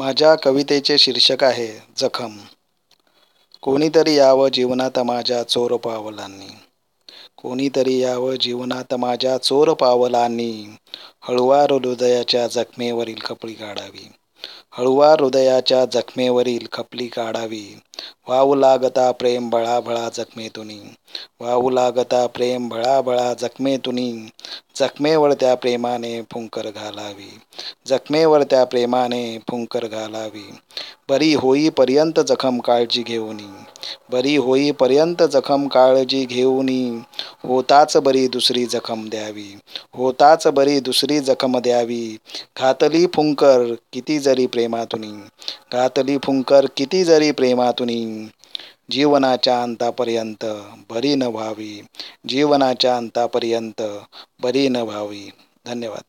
माझ्या कवितेचे शीर्षक आहे जखम. कोणीतरी यावं जीवनात माझ्या चोर पावलांनी कोणीतरी यावं जीवनात माझ्या चोर पावलांनी हळुवार हृदयाच्या जखमेवरील खपळी काढावी. हळुवार हृदयाच्या जखमेवरील खपली काढावी. वाहू लागता प्रेम बळाबळा जखमेतुनी. वाहू लागता प्रेम भळाभळा जखमेतुनी. जखमेवर त्या प्रेमाने फुंकर घालावी. जखमेवर त्या प्रेमाने फुंकर घालावी. बरी होईपर्यंत जखम काळजी घेऊनी. बरी होईपर्यंत जखम काळजी घेऊनी. होताच बरी दुसरी जखम द्यावी. होताच बरी दुसरी जखम द्यावी. घातली फुंकर किती जरी प्रेमातुनी. घातली फुंकर किती जरी प्रेमातुनी. जीवनाच्या अंतापर्यंत बरी न व्हावी. जीवनाच्या अंतापर्यंत बरी न व्हावी. धन्यवाद.